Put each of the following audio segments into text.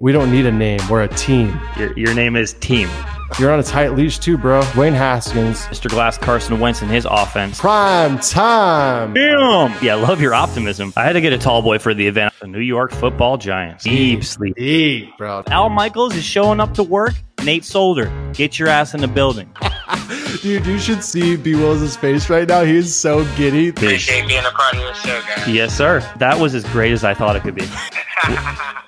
We don't need a name. We're a team. Your, your name is Team. You're on a tight leash too, bro. Wayne Haskins. Mr. Glass, Carson Wentz, and his offense. Prime time. Damn. Yeah, I love your optimism. I had to get a tall boy for the event. The New York Football Giants. Deep sleep. Deep, bro. Al Michaels is showing up to work. Nate Solder, get your ass in the building. Dude, you should see B Will's face right now. He's so giddy. Appreciate being a part of your show, guys. Yes, sir. That was as great as I thought it could be.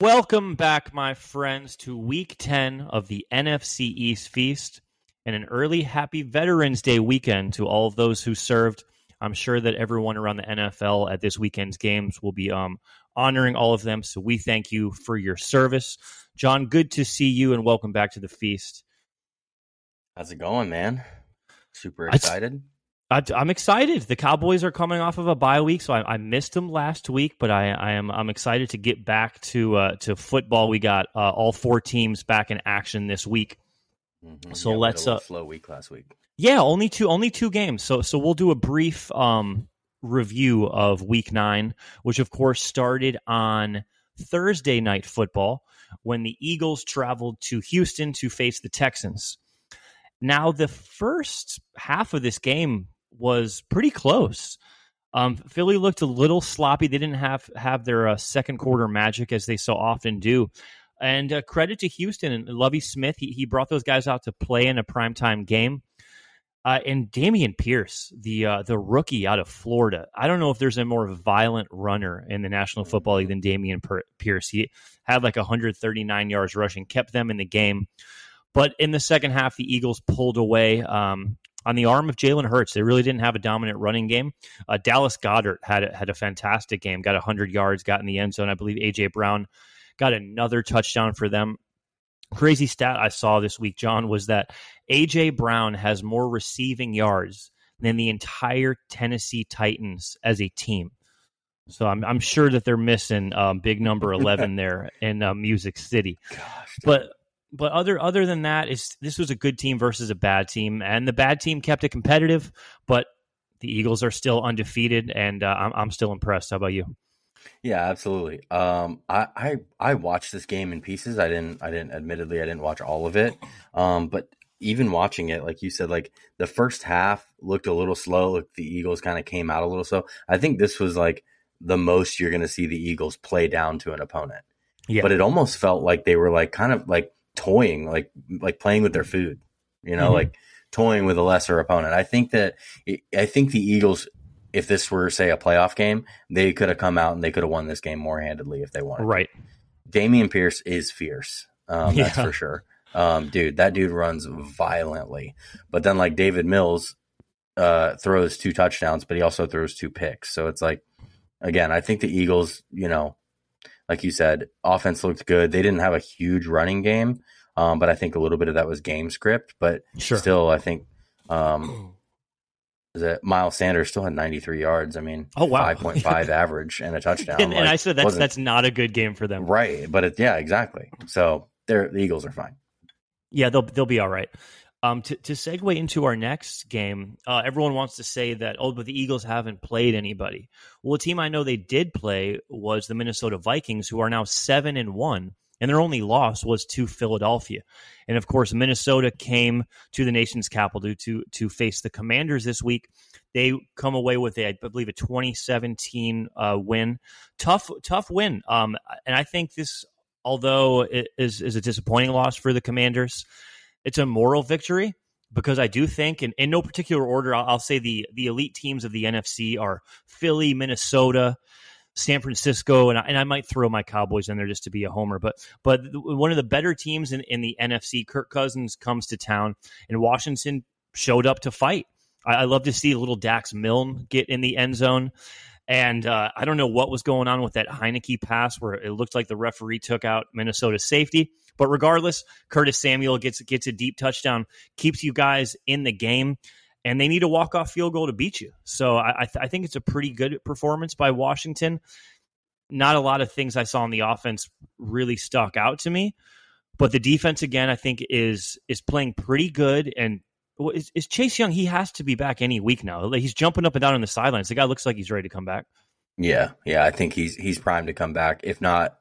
Welcome back, my friends, to week 10 of the NFC East Feast and an early happy Veterans Day weekend to all of those who served. I'm sure that everyone around the NFL at this weekend's games will be um, honoring all of them. So we thank you for your service. John, good to see you and welcome back to the feast. How's it going, man? Super excited. I, I'm excited. The Cowboys are coming off of a bye week, so I, I missed them last week, but I, I am I'm excited to get back to uh, to football. We got uh, all four teams back in action this week. Mhm. So Yeah, let's, a uh, slow week last week. Yeah, only two only two games. So so we'll do a brief um review of week 9, which of course started on Thursday night football when the Eagles traveled to Houston to face the Texans. Now the first half of this game was pretty close. Um, Philly looked a little sloppy. They didn't have have their uh, second quarter magic as they so often do. And uh, credit to Houston and Lovie Smith. He, he brought those guys out to play in a primetime game. Uh, and Dameon Pierce, the uh, the rookie out of Florida. I don't know if there's a more violent runner in the National Football League than Dameon Pierce. He had like 139 yards rushing, kept them in the game. But in the second half, the Eagles pulled away um, on the arm of Jalen Hurts. They really didn't have a dominant running game. Uh, Dallas Goedert had a, had a fantastic game, got 100 yards, got in the end zone. I believe AJ Brown got another touchdown for them. Crazy stat I saw this week, John, was that AJ Brown has more receiving yards than the entire Tennessee Titans as a team. So I'm, I'm sure that they're missing um, big number 11 there in uh, Music City Gosh, but but other other than that is this was a good team versus a bad team and the bad team kept it competitive but the eagles are still undefeated and uh, I'm, I'm still impressed how about you yeah, absolutely. Um, I, I I watched this game in pieces. I didn't. I didn't. Admittedly, I didn't watch all of it. Um, but even watching it, like you said, like the first half looked a little slow. Like the Eagles kind of came out a little slow. I think this was like the most you're going to see the Eagles play down to an opponent. yeah but it almost felt like they were like kind of like toying, like like playing with their food, you know, Mhm. like toying with a lesser opponent. I think that I think the Eagles, if this were say a playoff game, they could have come out and they could have won this game more handedly if they wanted. right Dameon Pierce is fierce, um, that's for sure. Um, dude, that dude runs violently. But then like Davis Mills uh, throws two touchdowns, but he also throws two picks. So it's like again, I think the Eagles, you know, like you said, offense looked good. They didn't have a huge running game, um, but I think a little bit of that was game script. But sure still, I think um, that Miles Sanders still had 93 yards. I mean, Oh, wow. 5.5 average and a touchdown. and, and i said that's that's not a good game for them right, but it, yeah, exactly. So they're the Eagles are fine. Yeah, they'll they'll be all right. Um, to to segue into our next game, uh, everyone wants to say that oh, but the Eagles haven't played anybody. Well, a team I know they did play was the Minnesota Vikings, who are now seven and one, and their only loss was to Philadelphia. And of course, Minnesota came to the nation's capital to to face the Commanders this week. They come away with a, I believe, a 2017 uh, win. Tough, tough win. Um, and I think this, although it is is a disappointing loss for the Commanders, it's a moral victory because I do think, in, in no particular order, I'll, I'll say the the elite teams of the NFC are Philly, Minnesota, San Francisco, and I, and I might throw my Cowboys in there just to be a homer. But but one of the better teams in, in the NFC, Kirk Cousins comes to town, and Washington showed up to fight. I, I love to see little Dax Milne get in the end zone. And uh, I don't know what was going on with that Heinicke pass where it looked like the referee took out Minnesota's safety. But regardless, Curtis Samuel gets gets a deep touchdown, keeps you guys in the game, and they need a walk off field goal to beat you. So I, I, th- I think it's a pretty good performance by Washington. Not a lot of things I saw on the offense really stuck out to me, but the defense again I think is is playing pretty good. And is, is Chase Young? He has to be back any week now. He's jumping up and down on the sidelines. The guy looks like he's ready to come back. Yeah, yeah, I think he's he's primed to come back. If not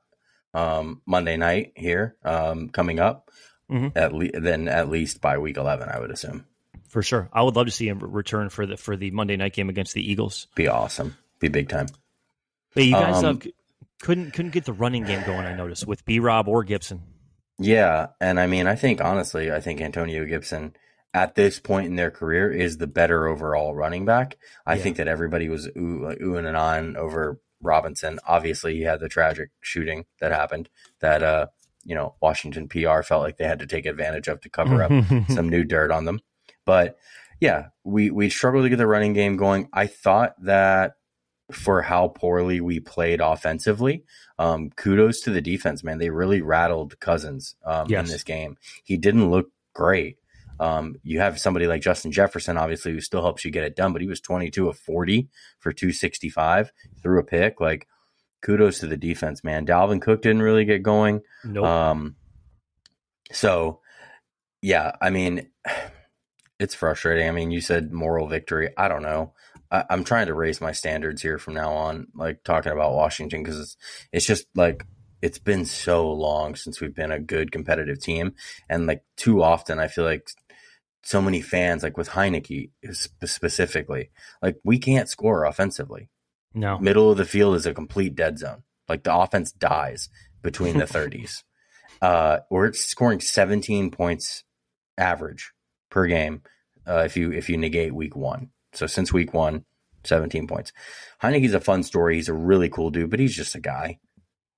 um, Monday night here um, coming up, Mhm. at le- then at least by week eleven, I would assume. For sure, I would love to see him return for the for the Monday night game against the Eagles. Be awesome. Be big time. But you guys Um, uh, couldn't couldn't get the running game going. I noticed with B Rob or Gibson. Yeah, and I mean, I think honestly, I think Antonio Gibson at this point in their career is the better overall running back. I Yeah. think that everybody was ooh, oohing and on over Robinson. Obviously, he had the tragic shooting that happened that uh, you know, Washington PR felt like they had to take advantage of to cover up some new dirt on them. But yeah, we we struggled to get the running game going. I thought that for how poorly we played offensively, um, kudos to the defense, man. They really rattled Cousins um, Yes. in this game. He didn't look great. Um, you have somebody like Justin Jefferson, obviously, who still helps you get it done, but he was 22 of 40 for 265, threw a pick. Like, kudos to the defense, man. Dalvin Cook didn't really get going. nope. Um, so yeah, I mean, it's frustrating. I mean, you said moral victory. I don't know. I, I'm trying to raise my standards here from now on, like talking about Washington, because it's, it's just like it's been so long since we've been a good competitive team, and like too often, I feel like so many fans, like with Heinicke specifically, like we can't score offensively no. middle of the field is a complete dead zone. Like the offense dies between the 30s. Uh, we're scoring 17 points average per game uh, if you if you negate week one. So since week one, 17 points. Heinicke's a fun story. He's a really cool dude, but he's just a guy.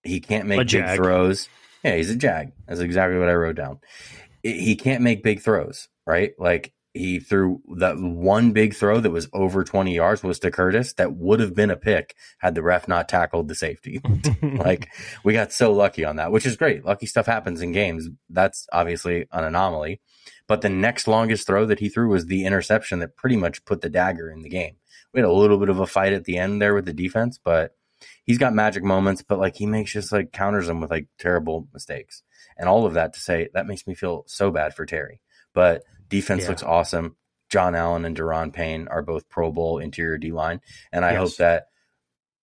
He can't make big throws. Yeah, he's a jag. That's exactly what I wrote down. He can't make big throws, right? Like he threw that one big throw that was over 20 yards was to Curtis that would have been a pick had the ref not tackled the safety. like we got so lucky on that, which is great. Lucky stuff happens in games. That's obviously an anomaly. But the next longest throw that he threw was the interception that pretty much put the dagger in the game. We had a little bit of a fight at the end there with the defense, but he's got magic moments, but like he makes just like counters them with like terrible mistakes. And all of that to say that makes me feel so bad for Terry. But defense Yeah. looks awesome. John Allen and Daron Payne are both Pro Bowl interior D line. And I Yes. hope that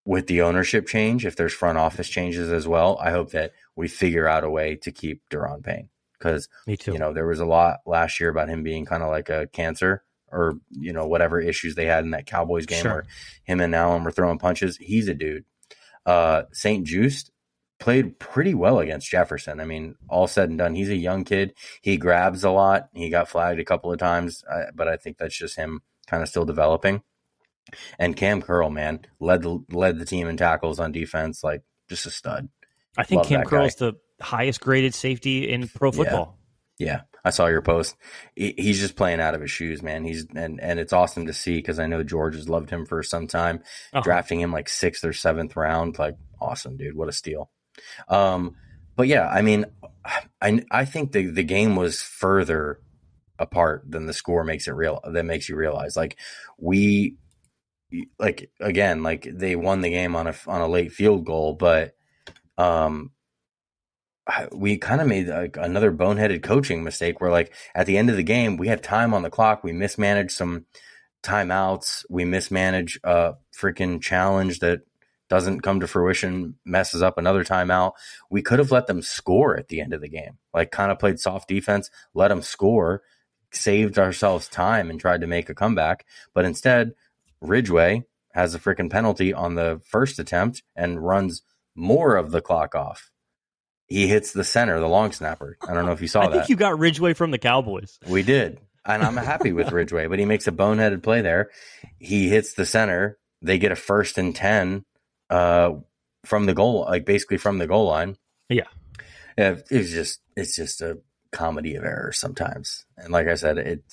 with the ownership change, if there's front office changes as well, I hope that we figure out a way to keep Daron Payne. Because, Me too. you know, there was a lot last year about him being kind of like a cancer or, you know, whatever issues they had in that Cowboys game Sure. where him and Allen were throwing punches. He's a dude. Uh, St-Juste played pretty well against Jefferson. I mean, all said and done, he's a young kid. He grabs a lot. He got flagged a couple of times, uh, but I think that's just him kind of still developing. And Cam Curl, man, led the led the team in tackles on defense, like just a stud. I think love Cam that Curl's the highest graded safety in pro football. Yeah, I saw your post. He's just playing out of his shoes, man. He's and and it's awesome to see because I know George has loved him for some time. Uh-huh. Drafting him like sixth or seventh round, like awesome, dude. What a steal. Um, but yeah, I mean, I I think the the game was further apart than the score makes it real. That makes you realize, like we, like again, like they won the game on a on a late field goal, but um we kind of made like another boneheaded coaching mistake where like at the end of the game we had time on the clock we mismanaged some timeouts we mismanaged a freaking challenge that doesn't come to fruition messes up another timeout we could have let them score at the end of the game like kind of played soft defense let them score saved ourselves time and tried to make a comeback but instead ridgeway has a freaking penalty on the first attempt and runs more of the clock off he hits the center, the long snapper. I don't know if you saw I that. think you got Ridgeway from the Cowboys. we did. And I'm happy with Ridgeway, but he makes a boneheaded play there. He hits the center. They get a first and 10 uh, from the goal, like basically from the goal line. Yeah. Yeah, It's just, it's just a comedy of errors sometimes. And like I said, it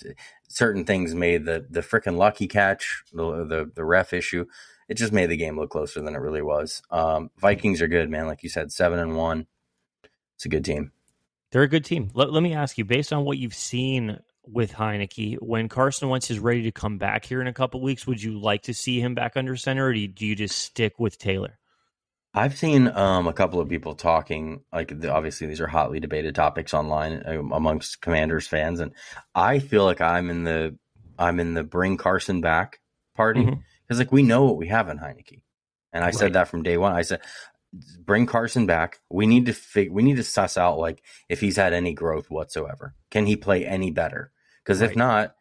certain things made the, the freaking lucky catch, the, the, the ref issue. it just made the game look closer than it really was. Um, Vikings are good, man. Like you said, seven and one. It's a good team. They're a good team. Let, let me ask you, based on what you've seen with Heinicke, when Carson Wentz is ready to come back here in a couple weeks, would you like to see him back under center, or do you, do you just stick with Taylor? I've seen um, a couple of people talking, like the, obviously these are hotly debated topics online um, amongst Commanders fans, and I feel like I'm in the I'm in the bring Carson back party because mm-hmm. like we know what we have in Heineke, and I right. said that from day one. I said bring Carson back. We need to fig- we need to suss out like if he's had any growth whatsoever. Can he play any better? Because right. if not,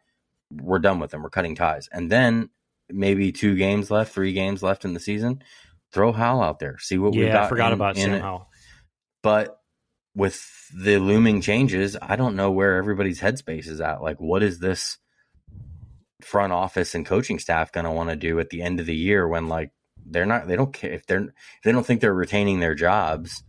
we're done with them. We're cutting ties, and then maybe two games left, three games left in the season throw Hal out there, see what yeah, we got. I forgot in, about Sam Howell. But with the looming changes, I don't know where everybody's headspace is at. Like, what is this front office and coaching staff going to want to do at the end of the year when like they're not they don't care if they're if they don't think they're retaining their jobs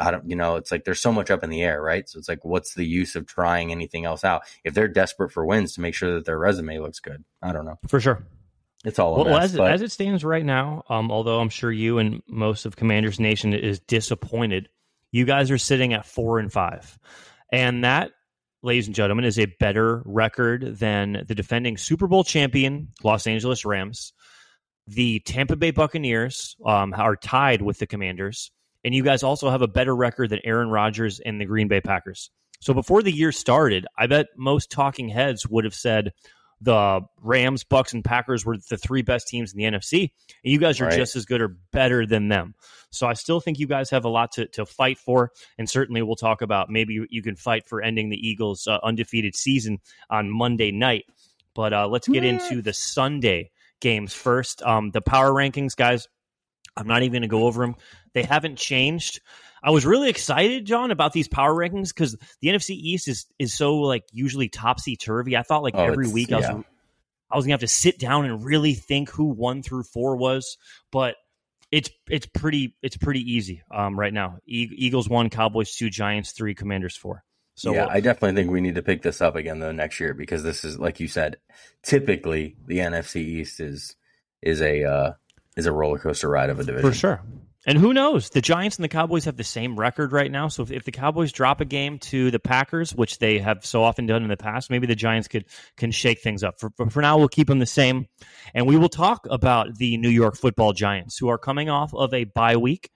I don't, you know, it's like there's so much up in the air, right? So it's like, what's the use of trying anything else out if they're desperate for wins to make sure that their resume looks good? I don't know. For sure. It's all well, mess, as, but... as it stands right now. Um, although I'm sure you and most of Commanders Nation is disappointed, you guys are sitting at four and five, and that, ladies and gentlemen, is a better record than the defending Super Bowl champion Los Angeles Rams. The Tampa Bay Buccaneers um, are tied with the Commanders, and you guys also have a better record than Aaron Rodgers and the Green Bay Packers. So before the year started, I bet most talking heads would have said, the Rams, Bucks, and Packers were the three best teams in the NFC. And you guys are right. just as good or better than them. So I still think you guys have a lot to, to fight for. And certainly we'll talk about maybe you, you can fight for ending the Eagles' uh, undefeated season on Monday night. But uh, let's get into the Sunday games first. Um, the power rankings, guys, I'm not even going to go over them. They haven't changed. I was really excited, John, about these power rankings because the NFC East is is so like usually topsy turvy. I thought like oh, every week I was yeah. I was gonna have to sit down and really think who one through four was, but it's it's pretty it's pretty easy um, right now. E- Eagles one, Cowboys two, Giants three, Commanders four. So yeah, I definitely think we need to pick this up again though next year because this is like you said, typically the NFC East is is a uh, is a roller coaster ride of a division for sure. And who knows? The Giants and the Cowboys have the same record right now. So if, if, the Cowboys drop a game to the Packers, which they have so often done in the past, maybe the Giants could can shake things up. For, for now, we'll keep them the same. And we will talk about the New York football Giants, who are coming off of a bye week.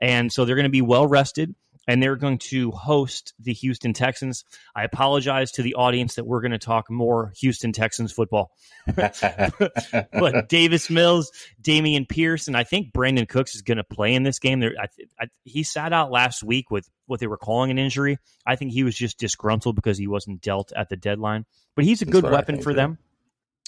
And so they're going to be well rested and they're going to host the Houston Texans. I apologize to the audience that we're going to talk more Houston Texans football. but Davis Mills, Dameon Pierce, and I think Brandin Cooks is going to play in this game. There, I, I, he sat out last week with what they were calling an injury. I think he was just disgruntled because he wasn't dealt at the deadline. But he's a That's good weapon for them.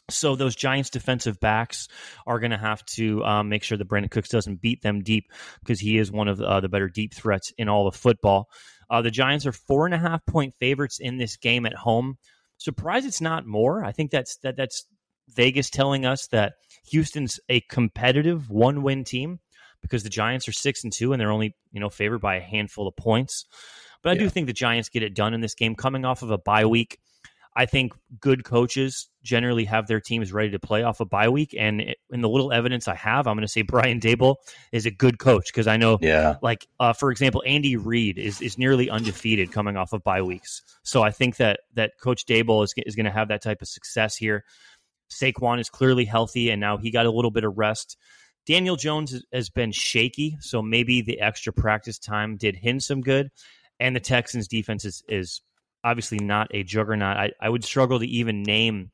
So those Giants defensive backs are going to have to um, make sure that Brandin Cooks doesn't beat them deep because he is one of uh, the better deep threats in all of football. Uh, the Giants are four and a half point favorites in this game at home. Surprised it's not more. I think that's that that's Vegas telling us that Houston's a competitive one win team because the Giants are six and two and they're only you know favored by a handful of points. But I yeah. do think the Giants get it done in this game, coming off of a bye week. I think good coaches generally have their teams ready to play off a bye week. And in the little evidence I have, I'm going to say Brian Daboll is a good coach because I know, yeah. like uh, for example, Andy Reid is is nearly undefeated coming off of bye weeks. So I think that that Coach Daboll is is going to have that type of success here. Saquon is clearly healthy, and now he got a little bit of rest. Daniel Jones has been shaky, so maybe the extra practice time did him some good. And the Texans' defense is, is obviously not a juggernaut. I, I would struggle to even name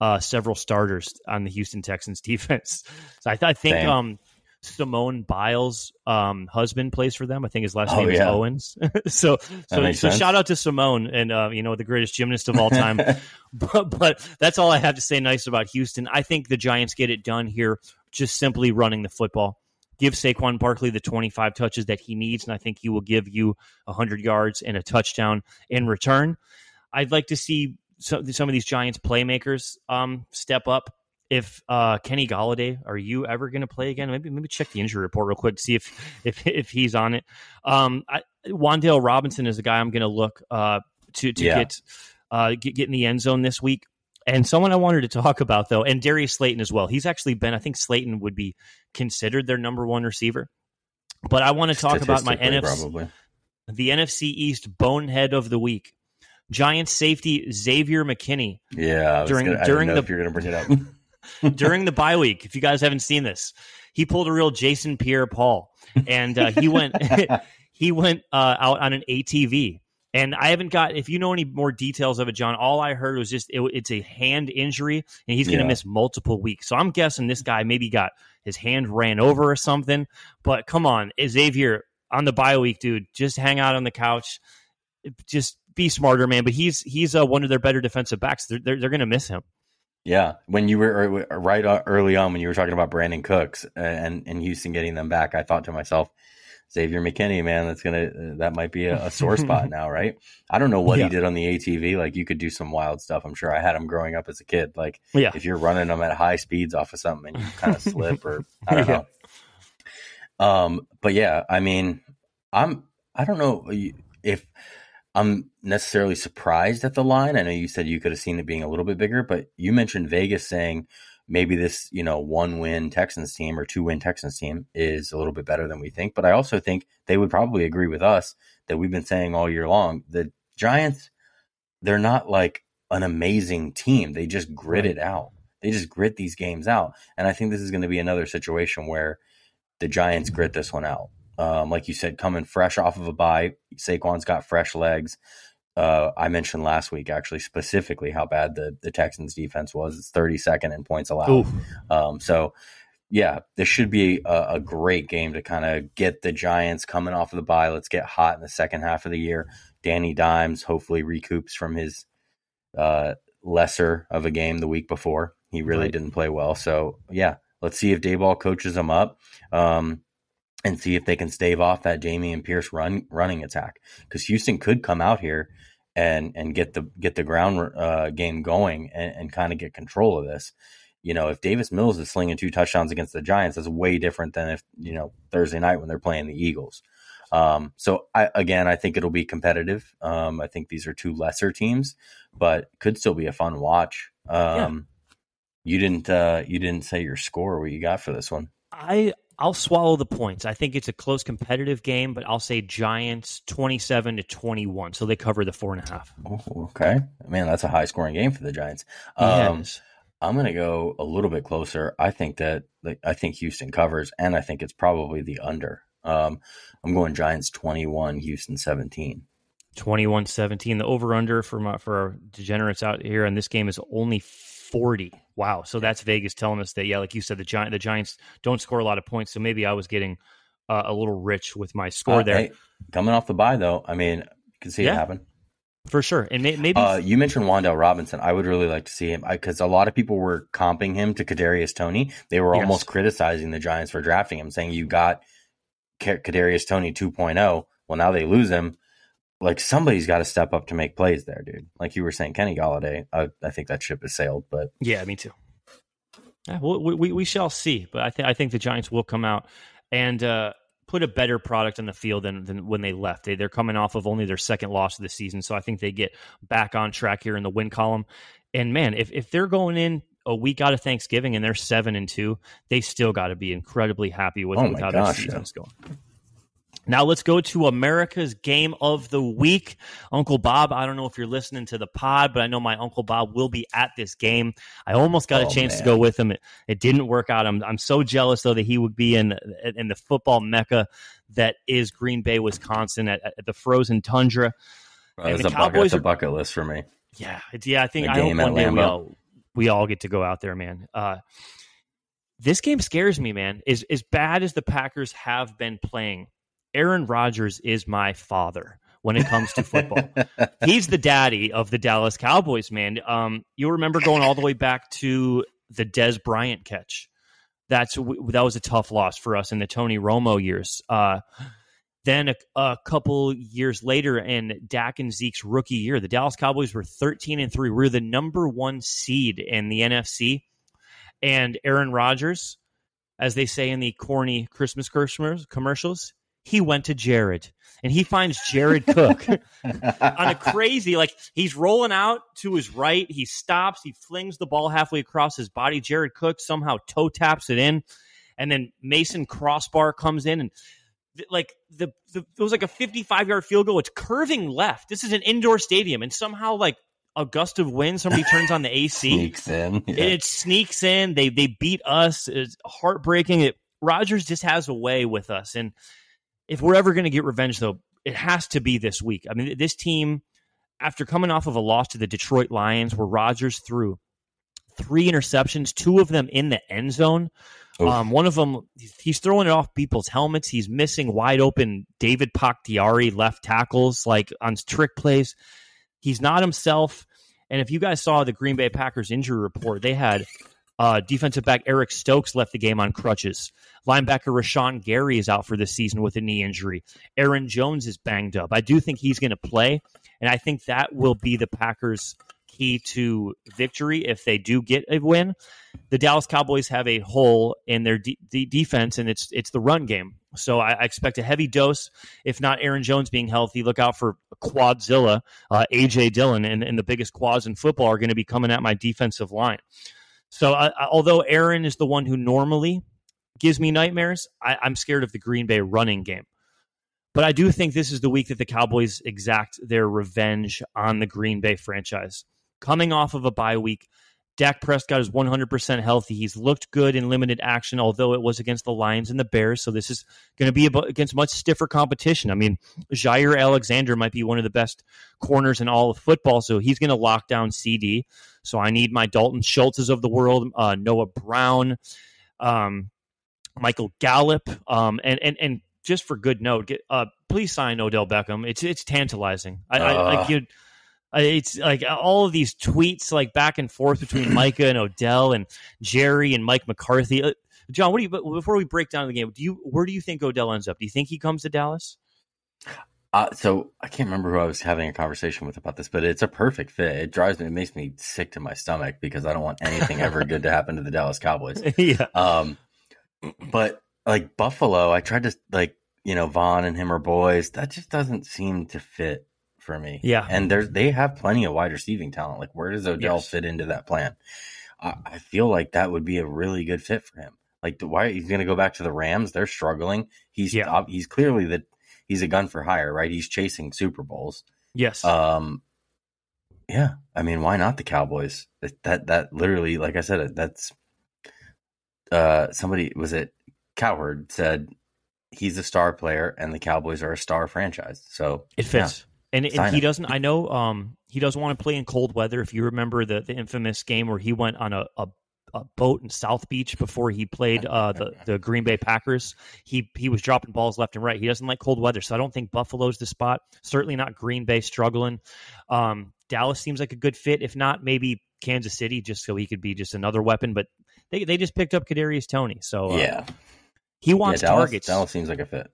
uh, several starters on the Houston Texans defense. So I, th- I think um, Simone Biles' um, husband plays for them. I think his last oh, name yeah. is Owens. so so, so shout out to Simone and uh, you know the greatest gymnast of all time. but, but that's all I have to say nice about Houston. I think the Giants get it done here, just simply running the football give Saquon Barkley the 25 touches that he needs, and I think he will give you 100 yards and a touchdown in return. I'd like to see some, some of these Giants playmakers um, step up. If uh, Kenny Golladay, are you ever going to play again? Maybe maybe check the injury report real quick to see if if if he's on it. Um, I, Wan'Dale Robinson is a guy I'm going to look uh, to to yeah. get, uh, get get in the end zone this week. And someone I wanted to talk about though, and Darius Slayton as well. He's actually been. I think Slayton would be considered their number one receiver. But I want to talk about my NFC, Probably. the NFC East bonehead of the week. Giants safety Xavier McKinney Yeah. I During- gonna, during the- you're going to bring it up. during the bye week. If you guys haven't seen this, he pulled a real Jason Pierre Paul, and uh, he went he went uh, out on an ATV. And I haven't got if you know any more details of it, John. All I heard was just it, it's a hand injury, and he's going to Yeah. miss multiple weeks. So I'm guessing this guy maybe got his hand ran over or something. But come on, Xavier on the bye week, dude, just hang out on the couch, just be smarter, man. But he's he's uh, one of their better defensive backs. They're they're, they're going to miss him. Yeah, when you were right uh, early on when you were talking about Brandin Cooks and and Houston getting them back, I thought to myself, Xavier McKinney, man, that's gonna uh, that might be a, a sore spot now, right? I don't know what Yeah. he did on the ATV. Like you could do some wild stuff. I'm sure I had him growing up as a kid. Like Yeah. if you're running them at high speeds off of something and you kind of slip or I don't Yeah. know. Um, but yeah, I mean, I'm I don't know if I'm necessarily surprised at the line. I know you said you could have seen it being a little bit bigger, but you mentioned Vegas saying maybe this, you know, one win Texans team or two win Texans team is a little bit better than we think. But I also think they would probably agree with us that we've been saying all year long the Giants, they're not like an amazing team. They just grit it out. They just grit these games out. And I think this is going to be another situation where the Giants grit this one out. Um, like you said, coming fresh off of a bye, Saquon's got fresh legs. Uh, I mentioned last week actually specifically how bad the the Texans defense was. It's 32nd in points allowed. Um, so yeah, this should be a, a great game to kind of get the Giants coming off of the bye. Let's get hot in the second half of the year. Danny Dimes hopefully recoups from his uh, lesser of a game the week before. He really Right. didn't play well. So yeah, let's see if Daboll coaches them up. Um, and see if they can stave off that Dameon Pierce run running attack because Houston could come out here and and get the get the ground uh, game going and, and kind of get control of this. You know, if Davis Mills is slinging two touchdowns against the Giants, that's way different than if you know Thursday night when they're playing the Eagles. Um, so I, again, I think it'll be competitive. Um, I think these are two lesser teams, but could still be a fun watch. Um, You didn't uh, you didn't say your score. What you got for this one? I I'll swallow the points. I think it's a close competitive game, but I'll say Giants twenty seven to twenty one, so they cover the four and a half. Oh, okay, man, that's a high scoring game for the Giants. Um, Yes. I'm going to go a little bit closer. I think that like, I think Houston covers, and I think it's probably the under. Um, I'm going Giants 21, Houston 17. 21-17. The over under for my, for our degenerates out here in this game is only forty. Wow, so that's Vegas telling us that yeah, like you said, the Giant the Giants don't score a lot of points. So maybe I was getting uh, a little rich with my score Uh, there hey, coming off the bye, though, I mean, you can see Yeah. it happen. for sure. And may, maybe Uh, you mentioned Wan'Dale Robinson. I would really like to see him because a lot of people were comping him to Kadarius Toney. They were Yes. almost criticizing the Giants for drafting him, saying you got Ka- Kadarius Toney 2.0. Well, now they lose him. Like somebody's got to step up to make plays there, dude. Like you were saying, Kenny Golladay. I, I think that ship has sailed, but Yeah, me too. Yeah, well, we, we we shall see, but I think I think the Giants will come out and uh, put a better product on the field than, than when they left. They, they're coming off of only their second loss of the season, so I think they get back on track here in the win column. And man, if if they're going in a week out of Thanksgiving and they're seven and two, they still got to be incredibly happy with, Oh with how gosh, their yeah. season's going. Now let's go to America's game of the week. Uncle Bob, I don't know if you're listening to the pod, but I know my Uncle Bob will be at this game. I almost got Oh, a chance to go with him. It, it didn't work out. I'm I'm so jealous though that he would be in in the football mecca that is Green Bay, Wisconsin, at, at the frozen tundra. And that's the a, bucket, are- bucket list for me. Yeah, yeah. I think I hope one day we all we all get to go out there, man. Uh, this game scares me, man. As as bad as the Packers have been playing, Aaron Rodgers is my father when it comes to football. He's the daddy of the Dallas Cowboys, man. Um, you remember going all the way back to the Dez Bryant catch. That's that was a tough loss for us in the Tony Romo years. Uh, then a, a couple years later, in Dak and Zeke's rookie year, the Dallas Cowboys were thirteen and three. We're the number one seed in the NFC, and Aaron Rodgers, as they say in the corny Christmas commercials, He went to Jared and he finds Jared Cook on a crazy, like he's rolling out to his right. He stops, he flings the ball halfway across his body. Jared Cook somehow toe taps it in. And then Mason Crosby comes in and like the, the it was like a 55 yard field goal. It's curving left. This is an indoor stadium, and somehow like a gust of wind, somebody turns on the AC. Sneaks in. Yeah. It sneaks in. They they beat us. It's heartbreaking. It Rodgers just has a way with us, and if we're ever going to get revenge, though, it has to be this week. I mean, this team, after coming off of a loss to the Detroit Lions, where Rodgers threw three interceptions, two of them in the end zone. Um, one of them, he's throwing it off people's helmets. He's missing wide open David Bakhtiari left tackles, like on trick plays. He's not himself. And if you guys saw the Green Bay Packers injury report, they had uh, defensive back Eric Stokes left the game on crutches. Linebacker Rashan Gary is out for this season with a knee injury. Aaron Jones is banged up. I do think he's going to play, and I think that will be the Packers' key to victory if they do get a win. The Dallas Cowboys have a hole in their de- de- defense, and it's it's the run game. So I, I, expect a heavy dose. If not Aaron Jones being healthy, look out for Quadzilla, uh, AJ Dillon, and, and the biggest quads in football are going to be coming at my defensive line. So I, I, although Aaron is the one who normally gives me nightmares, I'm scared of the Green Bay running game. But I do think this is the week that the Cowboys exact their revenge on the Green Bay franchise coming off of a bye week. Dak Prescott is 100% healthy. He's looked good in limited action, although it was against the Lions and the Bears. So this is going to be against much stiffer competition. I mean, Jaire Alexander might be one of the best corners in all of football, so he's going to lock down CD. So I need my Dalton Schultzes of the world, uh, Noah Brown, um, Michael Gallup, um, and and and just for good note, get, uh, please sign Odell Beckham. It's it's tantalizing. I, uh. I like you it's like all of these tweets, like back and forth between Micah and Odell and Jerry and Mike McCarthy. Uh, John, what do you? Before we break down the game, do you where do you think Odell ends up? Do you think he comes to Dallas? Uh, so I can't remember who I was having a conversation with about this, but it's a perfect fit. It drives me, it makes me sick to my stomach because I don't want anything ever good to happen to the Dallas Cowboys. yeah. Um, but like Buffalo, I tried to like you know Von and him are boys. That just doesn't seem to fit for me. Yeah. And there's they have plenty of wide receiving talent. Like where does Odell yes. fit into that plan? I, I, feel like that would be a really good fit for him. Like why he's going to go back to the Rams? They're struggling. He's yeah. he's clearly that he's a gun for hire, right? He's chasing Super Bowls. Yes. Um. Yeah, I mean, why not the Cowboys? That that, that literally, like I said, that's uh somebody was it Cowherd said he's a star player and the Cowboys are a star franchise. So it fits. And, and he doesn't. I know um, he doesn't want to play in cold weather. If you remember the, the infamous game where he went on a, a, a boat in South Beach before he played uh, the the Green Bay Packers, he he was dropping balls left and right. He doesn't like cold weather, so I don't think Buffalo's the spot. Certainly not Green Bay struggling. Um, Dallas seems like a good fit. If not, maybe Kansas City, just so he could be just another weapon. But they they just picked up Kadarius Toney, so uh, yeah, he wants yeah, Dallas, targets. Dallas seems like a fit.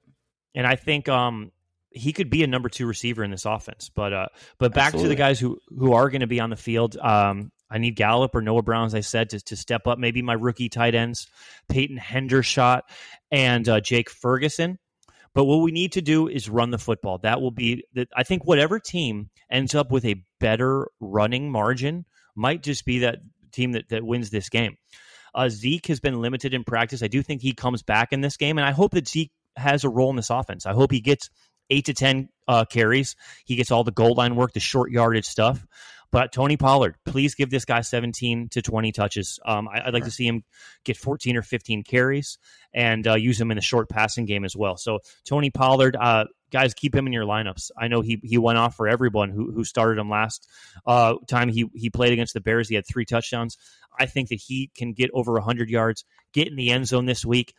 And I think um, he could be a number two receiver in this offense. But uh, but back Absolutely. to the guys who who are going to be on the field. Um, I need Gallup or Noah Brown, as I said, to, to step up. Maybe my rookie tight ends, Peyton Hendershot and uh, Jake Ferguson. But what we need to do is run the football. That will be, the, I think, whatever team ends up with a better running margin might just be that team that, that wins this game. Uh, Zeke has been limited in practice. I do think he comes back in this game, and I hope that Zeke has a role in this offense. I hope he gets eight to 10 uh, carries. He gets all the goal line work, the short yardage stuff. But Tony Pollard, please give this guy 17 to 20 touches. Um, I, would like to see him get 14 or 15 carries and uh, use him in the short passing game as well. So Tony Pollard, uh, guys, keep him in your lineups. I know he he went off for everyone who who started him last uh, time he he played against the Bears. He had three touchdowns. I think that he can get over 100 yards, get in the end zone this week.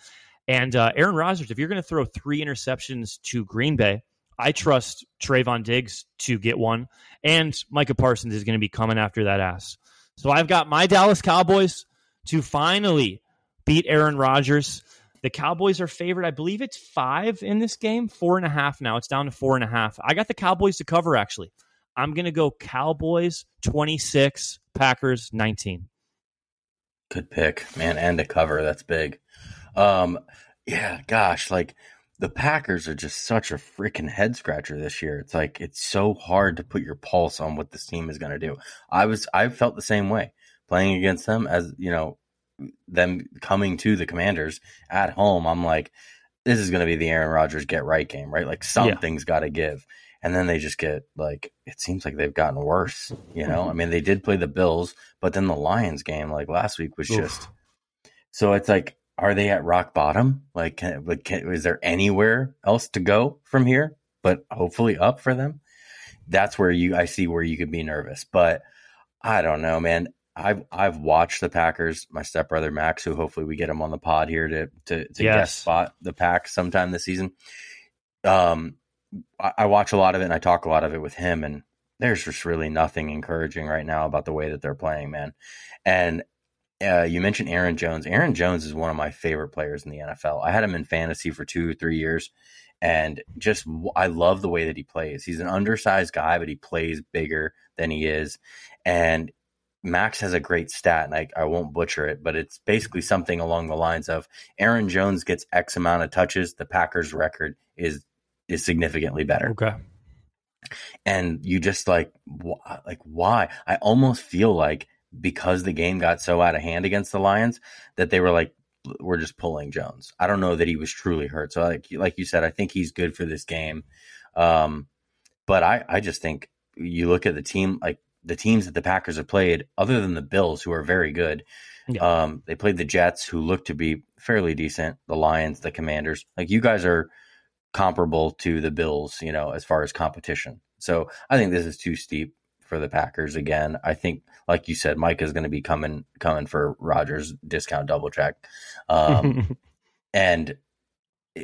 And uh, Aaron Rodgers, if you're going to throw three interceptions to Green Bay, I trust Trevon Diggs to get one, and Micah Parsons is going to be coming after that ass. So I've got my Dallas Cowboys to finally beat Aaron Rodgers. The Cowboys are favored. I believe it's five in this game, four and a half now. It's down to four and a half. I got the Cowboys to cover, actually. I'm going to go Cowboys 26, Packers 19. Good pick, man. And a cover. That's big. Um, yeah, gosh, like the Packers are just such a freaking head scratcher this year. It's like it's so hard to put your pulse on what this team is going to do. I was I felt the same way playing against them as you know them coming to the Commanders at home. I'm like, this is going to be the Aaron Rodgers get right game, right? Like something's got to give. And then they just get like it seems like they've gotten worse. You know, I mean, they did play the Bills, but then the Lions game like last week was Oof. just. So it's like, are they at rock bottom? Like, can, can, is there anywhere else to go from here? But hopefully up for them. That's where you I see where you could be nervous, but I don't know, man. I've I've watched the Packers. My stepbrother Max, who hopefully we get him on the pod here to to, to Yes. guest spot the pack sometime this season. Um, I, I watch a lot of it and I talk a lot of it with him, and there's just really nothing encouraging right now about the way that they're playing, man. And uh, you mentioned Aaron Jones. Aaron Jones is one of my favorite players in the NFL. I had him in fantasy for two or three years, and just I love the way that he plays. He's an undersized guy, but he plays bigger than he is, and Max has a great stat, and I, I won't butcher it, but it's basically something along the lines of Aaron Jones gets X amount of touches, the Packers' record is is significantly better Okay. and you just like wh- like why i almost feel like because the game got so out of hand against the lions that they were like we're just pulling jones. I don't know that he was truly hurt. So like like you said i think he's good for this game. Um but i i just think you look at the team like the teams that the packers have played other than the bills who are very good Yeah. um they played the jets who look to be fairly decent the lions the commanders. Like you guys are comparable to the Bills, you know, as far as competition. So I think this is too steep for the Packers again. I think, like you said, Mike is going to be coming coming for Rodgers discount double check, um, and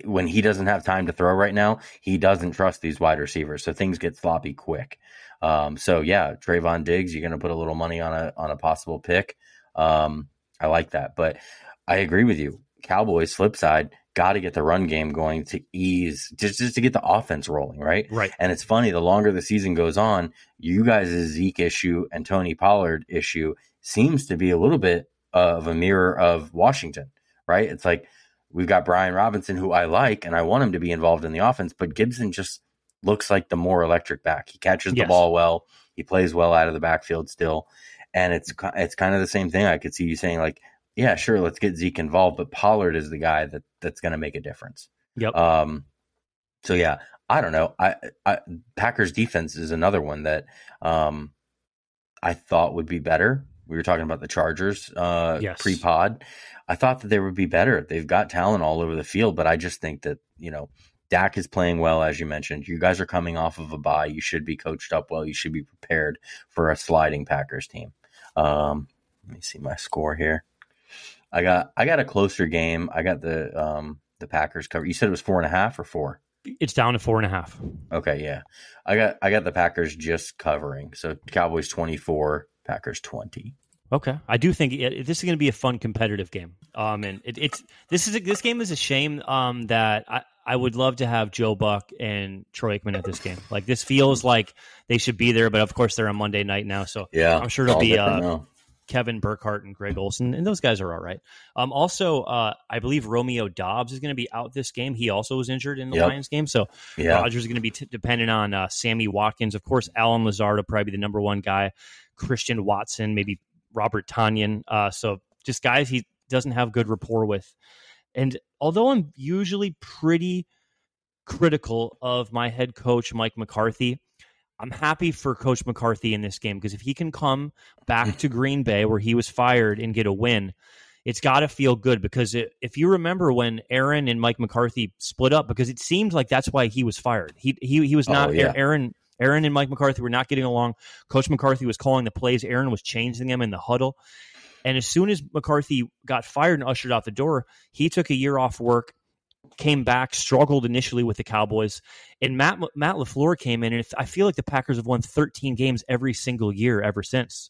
when he doesn't have time to throw right now, he doesn't trust these wide receivers, so things get sloppy quick. Um, so yeah, Trevon Diggs, you're going to put a little money on a on a possible pick. Um, I like that, but I agree with you. Cowboys flip side got to get the run game going to ease just just to get the offense rolling, right? right. And it's funny, the longer the season goes on, you guys' Zeke issue and Tony Pollard issue seems to be a little bit of a mirror of Washington, right? It's like we've got Brian Robinson, who I like, and I want him to be involved in the offense, but Gibson just looks like the more electric back. He catches the Yes. ball well, he plays well out of the backfield still, and it's it's kind of the same thing. I could see you saying like, yeah, sure, let's get Zeke involved, but Pollard is the guy that that's going to make a difference. Yep. Um, so yeah, I don't know. I, I Packers defense is another one that um I thought would be better. We were talking about the Chargers uh Yes. pre-pod. I thought that they would be better. They've got talent all over the field, but I just think that, you know, Dak is playing well as you mentioned. You guys are coming off of a bye. You should be coached up well. You should be prepared for a sliding Packers team. Um let me see my score here. I got I got a closer game. I got the um the Packers cover. You said it was four and a half or four. It's down to four and a half. Okay, yeah. I got I got the Packers just covering. So Cowboys 24, Packers 20. Okay, I do think it, this is going to be a fun competitive game. Um, and it, it's this is a, this game is a shame. Um, that I I would love to have Joe Buck and Troy Aikman at this game. Like this feels like they should be there, but of course they're on Monday night now, so Yeah. I'm sure it'll be, uh, now. Kevin Burkhardt and Greg Olsen, and those guys are all right. Um, also, uh, I believe Romeo Doubs is going to be out this game. He also was injured in the Yep. Lions game, so Yeah. Rodgers is going to be t- dependent on uh, Sammy Watkins, of course. Allen Lazard will probably be the number one guy. Christian Watson, maybe Robert Tonyan. Uh, so just guys he doesn't have good rapport with. And although I'm usually pretty critical of my head coach Mike McCarthy, I'm happy for Coach McCarthy in this game because if he can come back to Green Bay where he was fired and get a win, it's got to feel good because it, if you remember when Aaron and Mike McCarthy split up, because it seems like that's why he was fired. He he he was Oh, not yeah. Aaron. Aaron and Mike McCarthy were not getting along. Coach McCarthy was calling the plays. Aaron was changing them in the huddle. And as soon as McCarthy got fired and ushered out the door, he took a year off work, came back, struggled initially with the Cowboys, and Matt Matt Lafleur came in, and I feel like the Packers have won 13 games every single year ever since.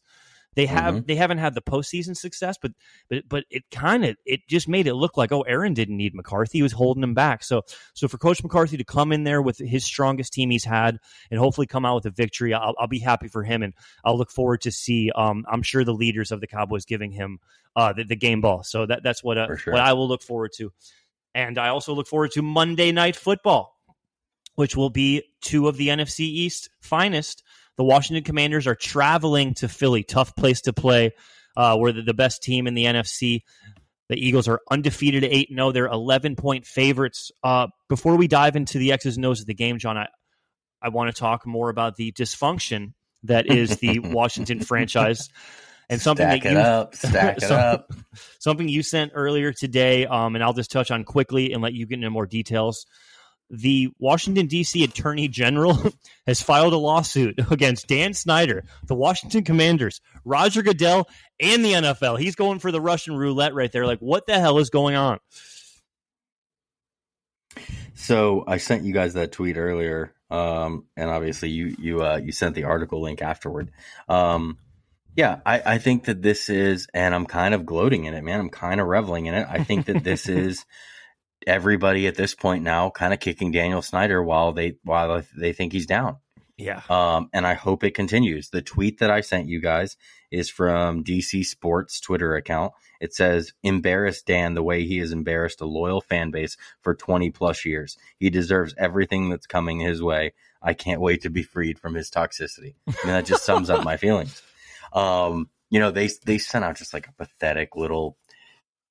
They have they haven't had the postseason success, but but but it kind of it just made it look like oh Aaron didn't need McCarthy, he was holding him back. So so for Coach McCarthy to come in there with his strongest team he's had and hopefully come out with a victory, I'll, I'll be happy for him, and I'll look forward to see. Um, I'm sure the leaders of the Cowboys giving him uh, the, the game ball. So that that's what uh, sure. what I will look forward to. And I also look forward to Monday Night Football, which will be two of the NFC East finest. The Washington Commanders are traveling to Philly, tough place to play. Uh, we're the, the best team in the NFC. The Eagles are undefeated at 8 0. They're 11 point favorites. Uh, before we dive into the X's and O's of the game, John, I, I want to talk more about the dysfunction that is the Washington franchise. And something stack that it you up, stack it up. something you sent earlier today, um, and I'll just touch on quickly and let you get into more details. The Washington D.C. Attorney General has filed a lawsuit against Dan Snyder, the Washington Commanders, Roger Goodell, and the NFL. He's going for the Russian roulette right there. Like, what the hell is going on? So I sent you guys that tweet earlier, um, and obviously you you uh, you sent the article link afterward. Um, yeah, I, I think that this is, and I'm kind of gloating in it, man. I'm kind of reveling in it. I think that this is everybody at this point now, kind of kicking Daniel Snyder while they while they think he's down. Yeah. Um, and I hope it continues. The tweet that I sent you guys is from DC Sports Twitter account. It says, "Embarrass Dan the way he has embarrassed a loyal fan base for 20 plus years. He deserves everything that's coming his way. I can't wait to be freed from his toxicity." I mean, that just sums up my feelings. Um, you know, they they sent out just like a pathetic little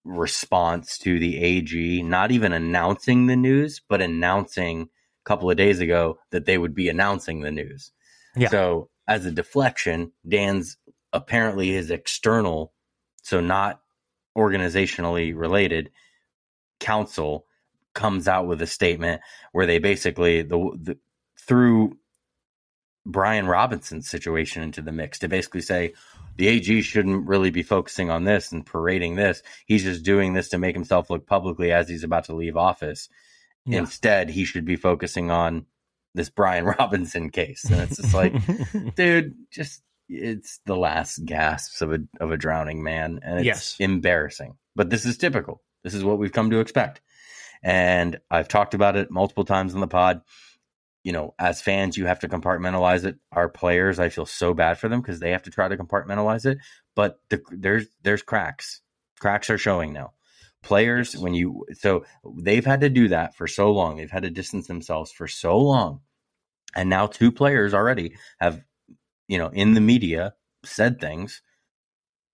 response to the AG, not even announcing the news, but announcing a couple of days ago that they would be announcing the news. Yeah. So as a deflection, Dan's apparently his external, so not organizationally related counsel comes out with a statement where they basically the, the threw Brian Robinson's situation into the mix to basically say the AG shouldn't really be focusing on this and parading this. He's just doing this to make himself look publicly as he's about to leave office. Yeah. Instead, he should be focusing on this Brian Robinson case. And it's just like, dude, just it's the last gasps of a of a drowning man, and it's Yes. embarrassing. But this is typical. This is what we've come to expect. And I've talked about it multiple times on the pod. You know, as fans, you have to compartmentalize it. Our players, I feel so bad for them because they have to try to compartmentalize it. But the, there's there's cracks. Cracks are showing now. Players, when you so they've had to do that for so long. They've had to distance themselves for so long, and now two players already have, you know, in the media said things,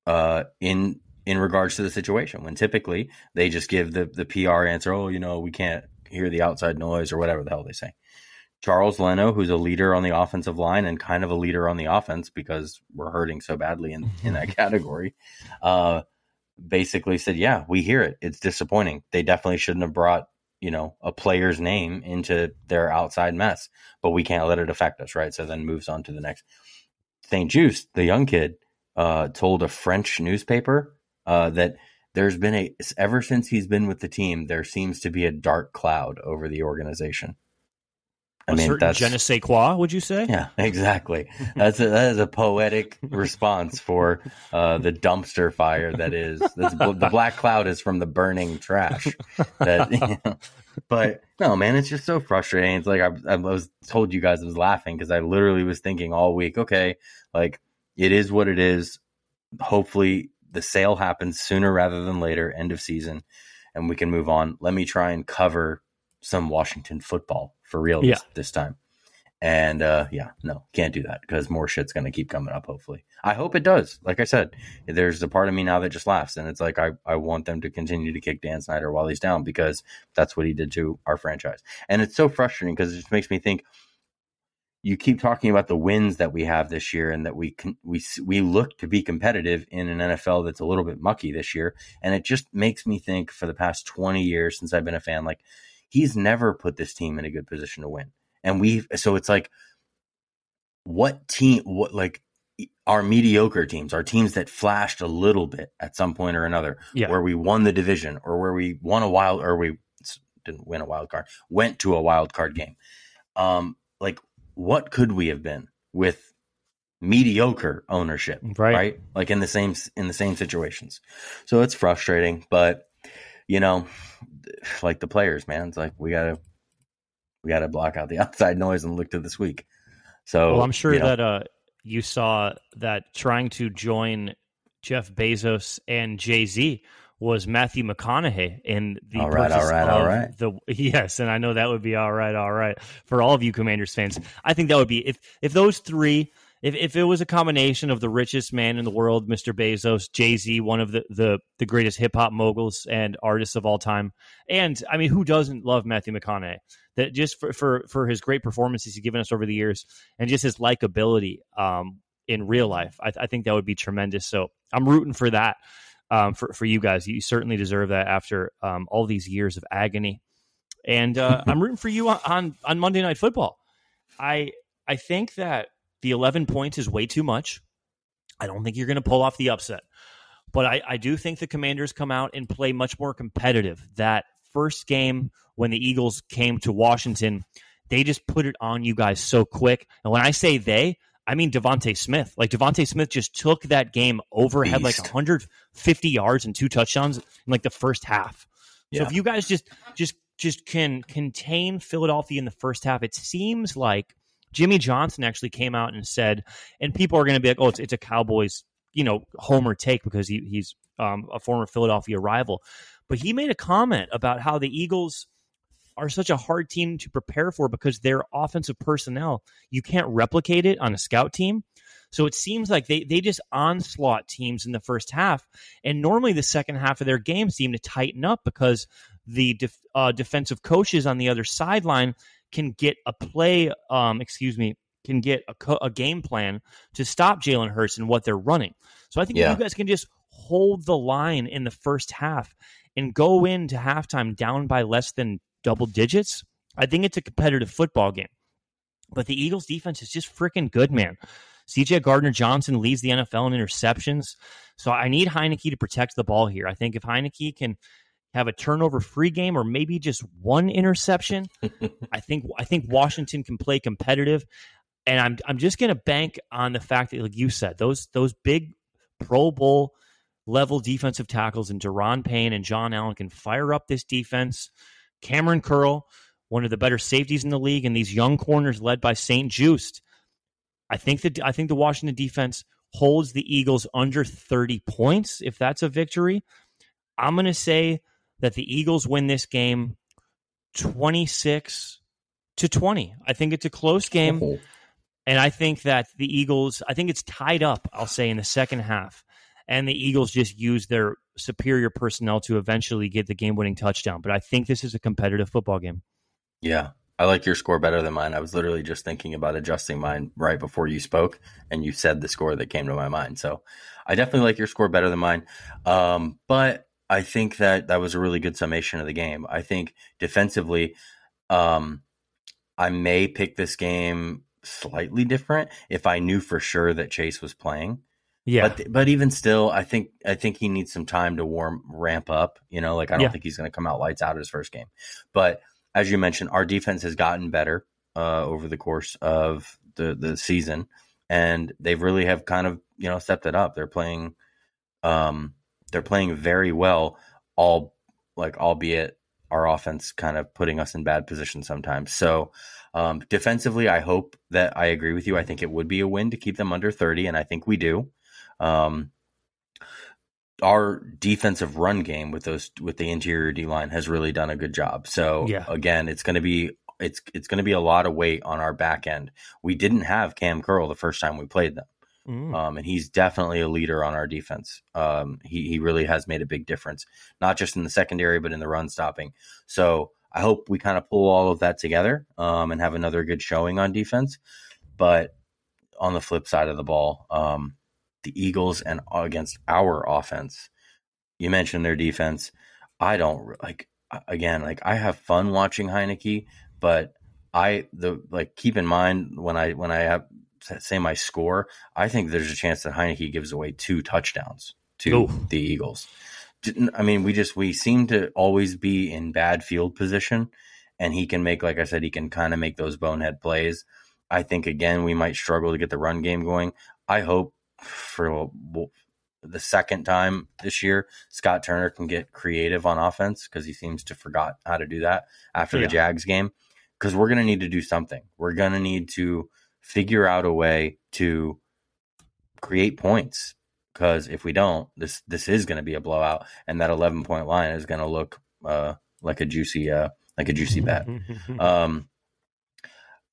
uh, in in regards to the situation. When typically they just give the the PR answer, oh, you know, we can't hear the outside noise or whatever the hell they say. Charles Leno, who's a leader on the offensive line and kind of a leader on the offense because we're hurting so badly in, in that category, uh, basically said, Yeah, we hear it. It's disappointing. They definitely shouldn't have brought, you know, a player's name into their outside mess, but we can't let it affect us, right? So then moves on to the next. St-Juste, the young kid, uh, told a French newspaper uh, that there's been a, ever since he's been with the team, there seems to be a dark cloud over the organization. I a mean, certain that's je ne sais quoi, would you say? yeah, exactly. That's a, that is a poetic response for uh, the dumpster fire that is that's, the black cloud is from the burning trash. That, you know, but no, man, it's just so frustrating. It's like I, I was told you guys I was laughing because I literally was thinking all week. Okay, like it is what it is. Hopefully, the sale happens sooner rather than later. End of season, and we can move on. Let me try and cover some Washington football for real this, Yeah. this time. And uh, yeah, no, can't do that because more shit's going to keep coming up. Hopefully, I hope it does. Like I said, there's a part of me now that just laughs, and it's like I I want them to continue to kick Dan Snyder while he's down because that's what he did to our franchise, and it's so frustrating because it just makes me think. You keep talking about the wins that we have this year, and that we can we we look to be competitive in an NFL that's a little bit mucky this year, and it just makes me think for the past twenty years since I've been a fan, like he's never put this team in a good position to win. And we so it's like what team what like our mediocre teams, our teams that flashed a little bit at some point or another, Yeah. where we won the division or where we won a wild or we didn't win a wild card, went to a wild card game. Um like what could we have been with mediocre ownership, Right. right? Like in the same in the same situations. So it's frustrating, but you know, like the players, man, it's like we gotta we gotta block out the outside noise and look to this week. So Well, I'm sure you know, that uh, you saw that trying to join Jeff Bezos and Jay Z was Matthew McConaughey in the All right, all right, of the yes, and I know that would be all right, all right for all of you Commanders fans. I think that would be if if those three. If, if it was a combination of the richest man in the world, Mr. Bezos, Jay Z, one of the, the, the greatest hip hop moguls and artists of all time, and I mean, who doesn't love Matthew McConaughey? That just for, for, for his great performances he's given us over the years, and just his likability um, in real life, I, I think that would be tremendous. So I'm rooting for that um, for for you guys. You certainly deserve that after um, all these years of agony, and uh, I'm rooting for you on, on on Monday Night Football. I I think that the 11 points is way too much. I don't think you're going to pull off the upset, but I, I do think the Commanders come out and play much more competitive. That first game when the Eagles came to Washington, they just put it on you guys so quick. And when I say they, I mean DeVonta Smith. Like DeVonta Smith just took that game over, had like Beast. 150 yards and two touchdowns in like the first half. So if you guys just just just can contain Philadelphia in the first half, it seems like Jimmy Johnson actually came out and said, and people are going to be like, "Oh, it's it's a Cowboys, you know, homer take because he, he's um, a former Philadelphia rival," but he made a comment about how the Eagles are such a hard team to prepare for because their offensive personnel you can't replicate it on a scout team. So it seems like they they just onslaught teams in the first half, and normally the second half of their game seem to tighten up because the def, uh, defensive coaches on the other sideline can get a play, um, excuse me, can get a, co- a game plan to stop Jalen Hurts and what they're running. So I think Yeah. you guys can just hold the line in the first half and go into halftime down by less than double digits. I think it's a competitive football game. But the Eagles defense is just freaking good, man. CJ Gardner Johnson leads the NFL in interceptions. So I need Heinicke to protect the ball here. I think if Heinicke can have a turnover free game or maybe just one interception, I think I think Washington can play competitive. And I'm I'm just gonna bank on the fact that like you said, those those big Pro Bowl level defensive tackles and Daron Payne and John Allen can fire up this defense. Kamren Curl, one of the better safeties in the league, and these young corners led by St-Juste. I think that I think the Washington defense holds the Eagles under 30 points. If that's a victory, I'm going to say that the Eagles win this game 26 to 20. I think it's a close game. Oh, And I think that the Eagles, I think it's tied up, I'll say, in the second half. And the Eagles just use their superior personnel to eventually get the game winning touchdown. But I think this is a competitive football game. Yeah. I like your score better than mine. I was literally just thinking about adjusting mine right before you spoke, and you said the score that came to my mind. So I definitely like your score better than mine. Um, but I think that that was a really good summation of the game. I think defensively, um, I may pick this game slightly different if I knew for sure that Chase was playing. Yeah. But but even still, I think I think he needs some time to warm ramp up. You know, like I don't Yeah. think he's going to come out lights out his first game. But as you mentioned, our defense has gotten better uh, over the course of the the season, and they really have kind of you know stepped it up. They're playing, um, they're playing very well. All like albeit our offense kind of putting us in bad position sometimes. So um, defensively, I hope that I agree with you. I think it would be a win to keep them under thirty, and I think we do. Um, our defensive run game with those with the interior D line has really done a good job. So Yeah. again, it's going to be it's it's going to be a lot of weight on our back end. We didn't have Kam Curl the first time we played them, Mm. um, and he's definitely a leader on our defense. Um, he he really has made a big difference, not just in the secondary but in the run stopping. So I hope we kind of pull all of that together um, and have another good showing on defense. But on the flip side of the ball, um, the Eagles and against our offense, you mentioned their defense. I don't like again, like I have fun watching Heinicke, but I the like keep in mind when I when I have say my score, I think there's a chance that Heinicke gives away two touchdowns to Ooh. the Eagles. Didn't- I mean, we just we seem to always be in bad field position, and he can make, like I said, he can kind of make those bonehead plays. I think again we might struggle to get the run game going. I hope for the second time this year, Scott Turner can get creative on offense because he seems to forgot how to do that after Yeah. the Jags game. Because we're going to need to do something. We're going to need to figure out a way to create points because if we don't, this this is going to be a blowout, and that 11 point line is going to look uh, like a juicy uh, like a juicy bet. um,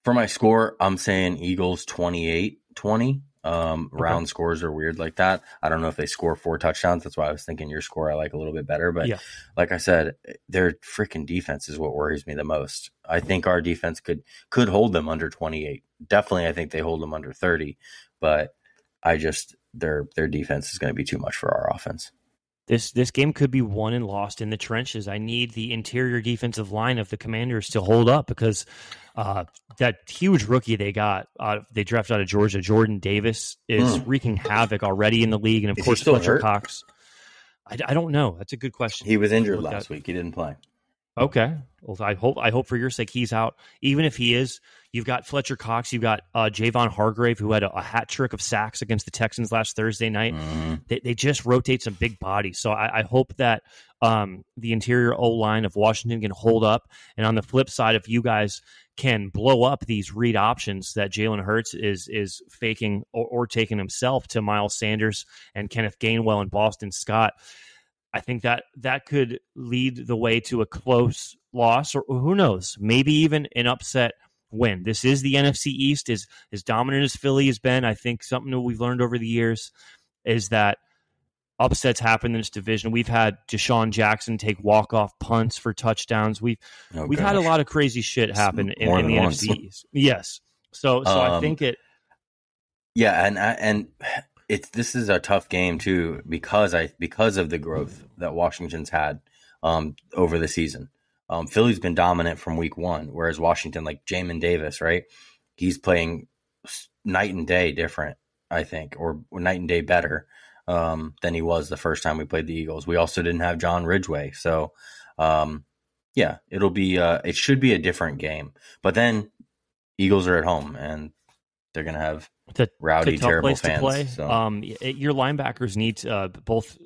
for my score, I'm saying Eagles 28 20. Um, Okay. round scores are weird like that. I don't know if they score four touchdowns. That's why I was thinking your score I like a little bit better. But Yeah. like I said, their freaking defense is what worries me the most. I think our defense could could hold them under 28. Definitely, I think they hold them under 30. But I just their their defense is going to be too much for our offense. This this game could be won and lost in the trenches. I need the interior defensive line of the Commanders to hold up because uh, that huge rookie they got, uh, they drafted out of Georgia, Jordan Davis, is Hmm. wreaking havoc already in the league, and of Is course Fletcher hurt? Cox. I, I don't know. That's a good question. He was injured last week. He didn't play. Okay. Well, I hope I hope for your sake he's out. Even if he is, you've got Fletcher Cox, you've got uh, Javon Hargrave, who had a, a hat trick of sacks against the Texans last Thursday night. Mhm. They, they just rotate some big bodies. So I, I hope that um, the interior O line of Washington can hold up. And on the flip side, if you guys can blow up these read options that Jalen Hurts is is faking or, or taking himself to Miles Sanders and Kenneth Gainwell and Boston Scott, I think that that could lead the way to a close loss, or who knows, maybe even an upset win. This is the NFC East. Is as dominant as Philly has been. I think something that we've learned over the years is that upsets happen in this division. We've had DeSean Jackson take walk off punts for touchdowns. We've Oh, we've had a lot of crazy shit happen in, in the than NFC. East. Yes. So so I Um, think it. Yeah, and and it's this is a tough game too because I because of the growth that Washington's had um, over the season. Um, Philly's been dominant from week one, whereas Washington, like Jamin Davis, right? He's playing night and day different, I think, or, or night and day better um, than he was the first time we played the Eagles. We also didn't have John Ridgeway, so um, yeah, it'll be uh, it should be a different game. But then Eagles are at home and they're gonna have It's a- rowdy, it's a tough terrible place fans. to play. So. Um, it- your linebackers need uh, both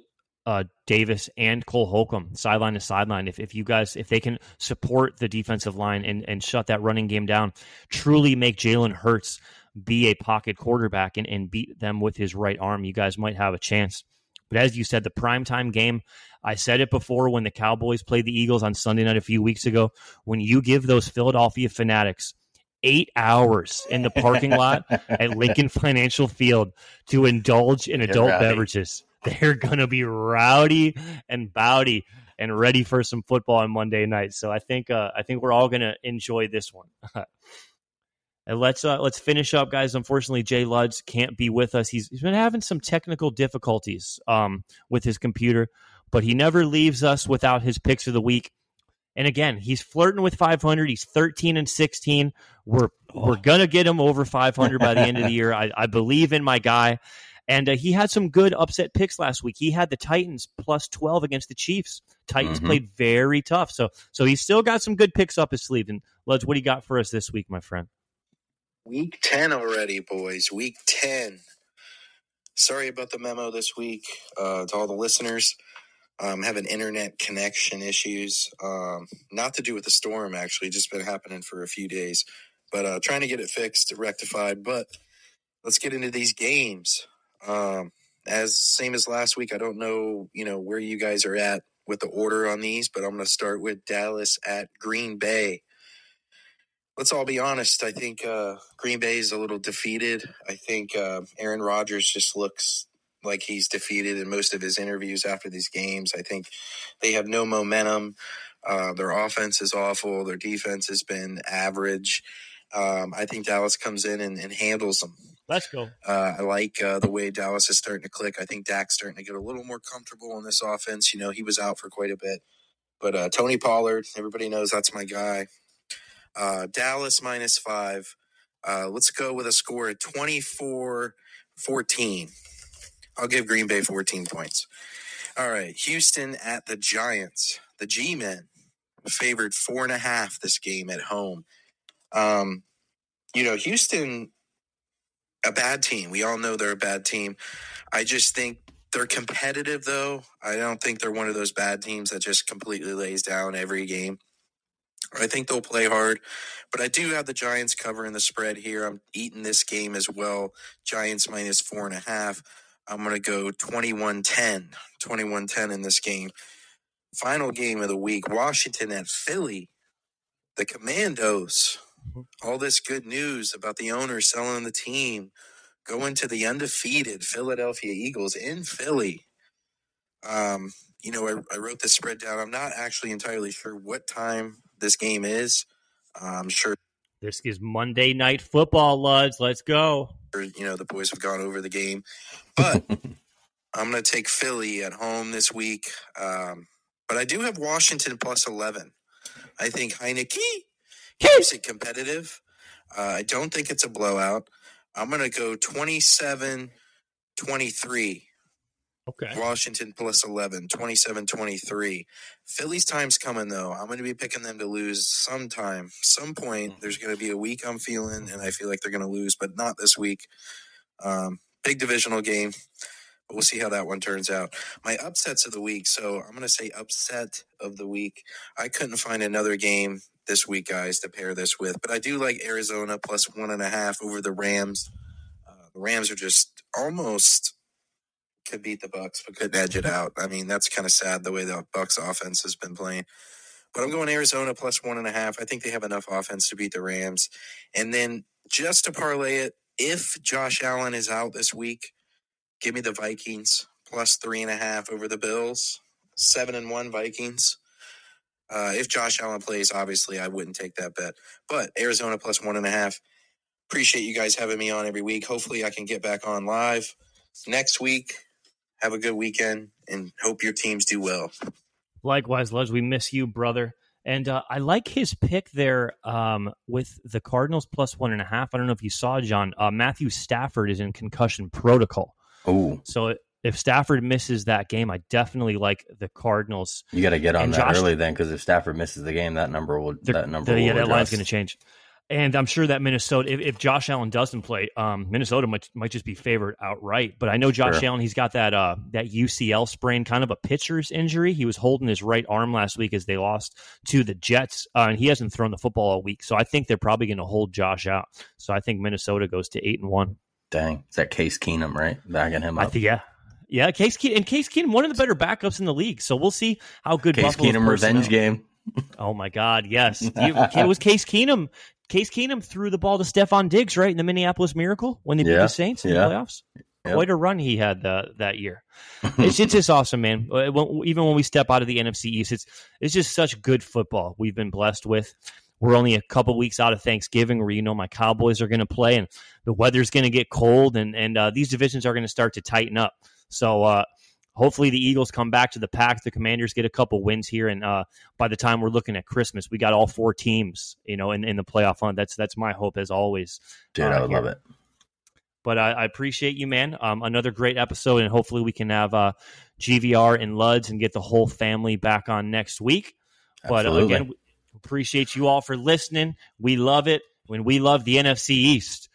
uh, Davis and Cole Holcomb sideline to sideline. If if you guys if they can support the defensive line and and shut that running game down, truly make Jalen Hurts be a pocket quarterback and, and beat them with his right arm, you guys might have a chance. But as you said, the primetime game, I said it before when the Cowboys played the Eagles on Sunday night a few weeks ago. When you give those Philadelphia fanatics eight hours in the parking lot at Lincoln Financial Field to indulge in adult rowdy. beverages, they're going to be rowdy and bowdy and ready for some football on Monday night. So I think uh, I think we're all going to enjoy this one. And let's uh, let's finish up, guys. Unfortunately, Jay Luds can't be with us. He's he's been having some technical difficulties um, with his computer, but he never leaves us without his picks of the week. And again, he's flirting with 500. He's 13 and 16. We're we're gonna get him over 500 by the end of the year. I, I believe in my guy. And uh, he had some good upset picks last week. He had the Titans plus 12 against the Chiefs. Titans Mhm. played very tough. So so he's still got some good picks up his sleeve. And Luds, what do you got for us this week, my friend? Week 10 already, boys. Week 10. Sorry about the memo this week uh, to all the listeners. I'm having internet connection issues. Um, not to do with the storm, actually, just been happening for a few days. But uh, trying to get it fixed, rectified. But let's get into these games. Um, as same as last week, I don't know, you know, where you guys are at with the order on these, but I'm going to start with Dallas at Green Bay let's all be honest. I think uh, Green Bay is a little defeated. I think uh, Aaron Rodgers just looks like he's defeated in most of his interviews after these games. I think they have no momentum. Uh, their offense is awful. Their defense has been average. Um, I think Dallas comes in and, and handles them. Let's go. Uh, I like uh, the way Dallas is starting to click. I think Dak's starting to get a little more comfortable in this offense. You know, he was out for quite a bit. But uh, Tony Pollard, everybody knows that's my guy. Uh, Dallas minus five. Uh, let's go with a score of 24 14. I'll give Green Bay 14 points. All right. Houston at the Giants. The G Men favored four and a half this game at home. Um, you know, Houston, a bad team. We all know they're a bad team. I just think they're competitive, though. I don't think they're one of those bad teams that just completely lays down every game. I think they'll play hard, but I do have the Giants covering the spread here. I'm eating this game as well. Giants minus four and a half. I'm going to go 21 10. 21 10 in this game. Final game of the week Washington at Philly. The Commandos. All this good news about the owner selling the team, going to the undefeated Philadelphia Eagles in Philly. Um, you know, I, I wrote this spread down. I'm not actually entirely sure what time this game is. I'm sure This is Monday Night Football, Luds. Let's go. you know the boys have gone over the game, but I'm going to take Philly at home this week. Um, but I do have Washington plus 11. I think Heinicke keeps it competitive. Uh, I don't think it's a blowout. I'm going to go 27 23. Okay. Washington plus 11, 27 23. Philly's time's coming, though. I'm going to be picking them to lose sometime. Some point, there's going to be a week I'm feeling, and I feel like they're going to lose, but not this week. Um, big divisional game. But we'll see how that one turns out. My upsets of the week. So I'm going to say upset of the week. I couldn't find another game this week, guys, to pair this with, but I do like Arizona plus one and a half over the Rams. Uh, the Rams are just almost could beat the Bucs, but couldn't edge it out. I mean, that's kind of sad the way the Bucs offense has been playing. But I'm going Arizona plus one and a half. I think they have enough offense to beat the Rams. And then just to parlay it, if Josh Allen is out this week, give me the Vikings plus three and a half over the Bills. Seven and one Vikings. Uh, if Josh Allen plays, obviously I wouldn't take that bet. But Arizona plus one and a half. Appreciate you guys having me on every week. Hopefully I can get back on live next week. Have a good weekend and hope your teams do well. Likewise, Luds, we miss you, brother. And uh, I like his pick there um, with the Cardinals plus one and a half. I don't know if you saw, John. Uh, Matthew Stafford is in concussion protocol. Oh, So if Stafford misses that game, I definitely like the Cardinals. you got to get on And that Josh- early then, because if Stafford misses the game, that number will that number the- will yeah, that line's going to change. And I'm sure that Minnesota, if, if Josh Allen doesn't play, um, Minnesota might might just be favored outright. But I know Josh Sure. Allen, he's got that uh, that UCL sprain, kind of a pitcher's injury. He was holding his right arm last week as they lost to the Jets, uh, and he hasn't thrown the football all week. So I think they're probably going to hold Josh out. So I think Minnesota goes to eight and one. Dang, is that Case Keenum right backing him I up? think yeah. Yeah, Case Keenum, and Case Keenum, one of the better backups in the league. So we'll see how good Case Buffalo's Keenum revenge personnel- game. Oh my God, yes. It was Case Keenum. Case Keenum threw the ball to Stefon Diggs, right, in the Minneapolis Miracle when they beat the Saints in yeah. the playoffs. Yep. Quite a run he had uh, that year. it's, it's just awesome, man. Uh, Even when we step out of the NFC East, it's it's just such good football we've been blessed with. We're only a couple weeks out of Thanksgiving, where you know my Cowboys are going to play, and the weather's going to get cold, and and uh, these divisions are going to start to tighten up. So uh, hopefully the Eagles come back to the pack. The Commanders get a couple wins here, and uh, by the time we're looking at Christmas, we got all four teams, you know, in, in the playoff hunt. That's that's my hope as always. Dude, uh, I love it. But I, I appreciate you, man. Um, another great episode, and hopefully we can have uh, GVR and Luds and get the whole family back on next week. But uh, Absolutely. again, appreciate you all for listening. We love it when we love the NFC East.